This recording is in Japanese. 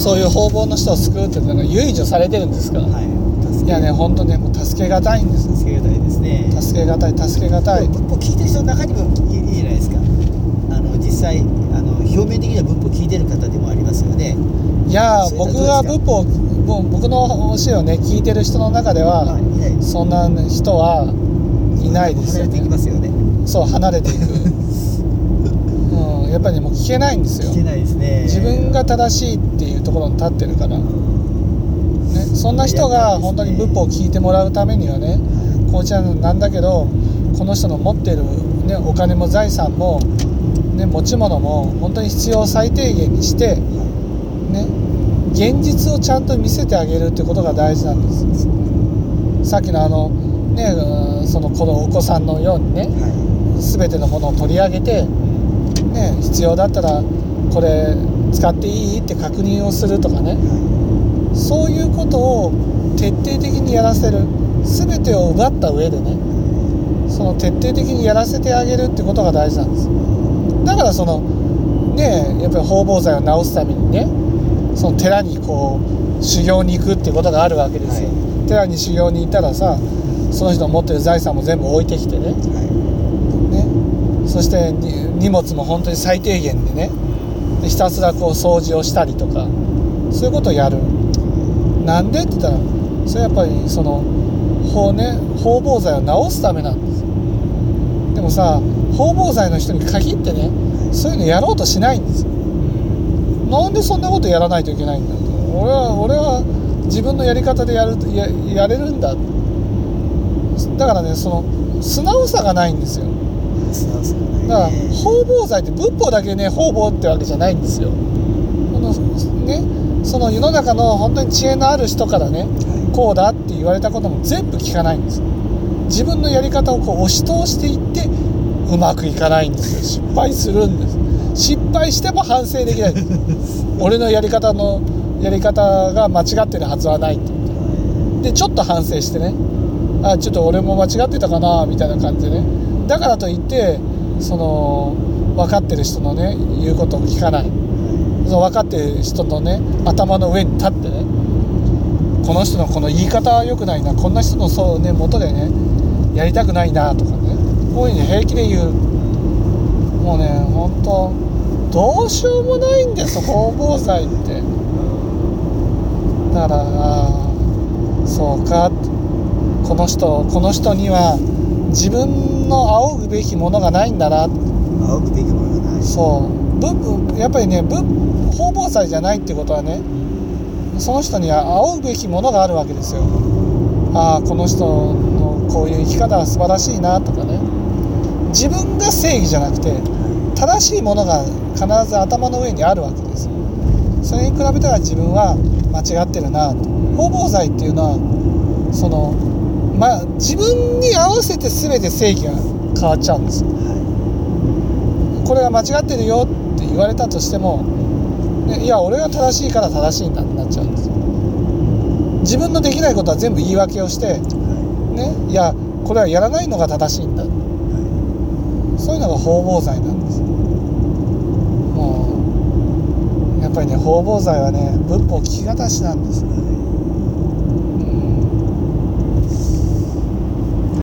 そういう方々の人を救うっていうのが唯除されてるんですか？ら、はいいやね本当ねもう助けがたいんです。助けがたいですね。助けがたい助けがたい。文法聞いてる人の中にもいいいじゃないですか。あの実際あの表面的には文法聞いてる方でもありますよね。いや僕が仏法もう僕の教えをね聞いてる人の中では、はいそんな人はいないですよ離れていきねますよね。そう離れていく、うん、やっぱりねもう聞けないんですよ。聞けないですね。自分が正しいっていうところに立ってるから、ね、そんな人が本当に仏法を聞いてもらうためにはねこうちゃんなんだけどこの人の持ってる、ね、お金も財産も、ね、持ち物も本当に必要最低限にして、ね、現実をちゃんと見せてあげるってことが大事なんです。さっきのあのねうんそのこのお子さんのようにねは全てのものを取り上げて、ね、必要だったらこれ使っていいって確認をするとかね。いはそういうことを徹底的にやらせる。全てを奪った上でねその徹底的にやらせてあげるってことが大事なんです。だからそのねやっぱり方々罪を治すためにねその寺にこう修行に行くってことがあるわけですよ、は寺に修行に行ったらさその人の持ってる財産も全部置いてきてね。いはねそして荷物も本当に最低限でね。でひたすらこう掃除をしたりとかそういうことをやる。なんでって言ったらそれはやっぱりその法ね方々罪を治すためなんですでもさ方々罪の人に限ってねそういうのやろうとしないんですよ。なんでそんなことやらないといけないんだと俺は俺は自分のやり方でやるややれるんだだからねその素直さがないんですよ。ね。だから方々罪って仏法だけね方々ってわけじゃないんですよ。このねその世の中の本当に知恵のある人からねはこうだって言われたことも全部聞かないんです自分のやり方をこう押し通していってうまくいかないんですよ。失敗するんです。失敗しても反省できないんです。俺のやり方のやり方が間違ってるはずはないって。でちょっと反省してね。あちょっと俺も間違ってたかなみたいな感じでねだからといってその分かってる人のね言うことを聞かない。その分かってる人のね頭の上に立ってねこの人のこの言い方は良くないなこんな人のそうね元でねやりたくないなとかねこういうふうに平気で言う。もうね本当どうしようもないんです方々罪って。だからあーそうかこの人この人には自分の仰ぐべきものがないんだな。仰ぐべきものがない。そう。ぶやっぱりねぶ方々罪じゃないってことはねその人には仰ぐべきものがあるわけですよ。ああこの人のこういう生き方は素晴らしいなとかね。自分が正義じゃなくて正しいものが必ず頭の上にあるわけです。それに比べたら自分は間違ってるなと。方々罪っていうのはそのま自分に合わせて全て正義が変わっちゃうんですよ。はこれが間違ってるよって言われたとしても、ね、いや俺が正しいから正しいんだってなっちゃうんですよ。自分のできないことは全部言い訳をして、い。はね、いやこれはやらないのが正しいんだ。そういうのが方々罪なんですもうやっぱりね方々罪はね仏法聞き方しなんですいはい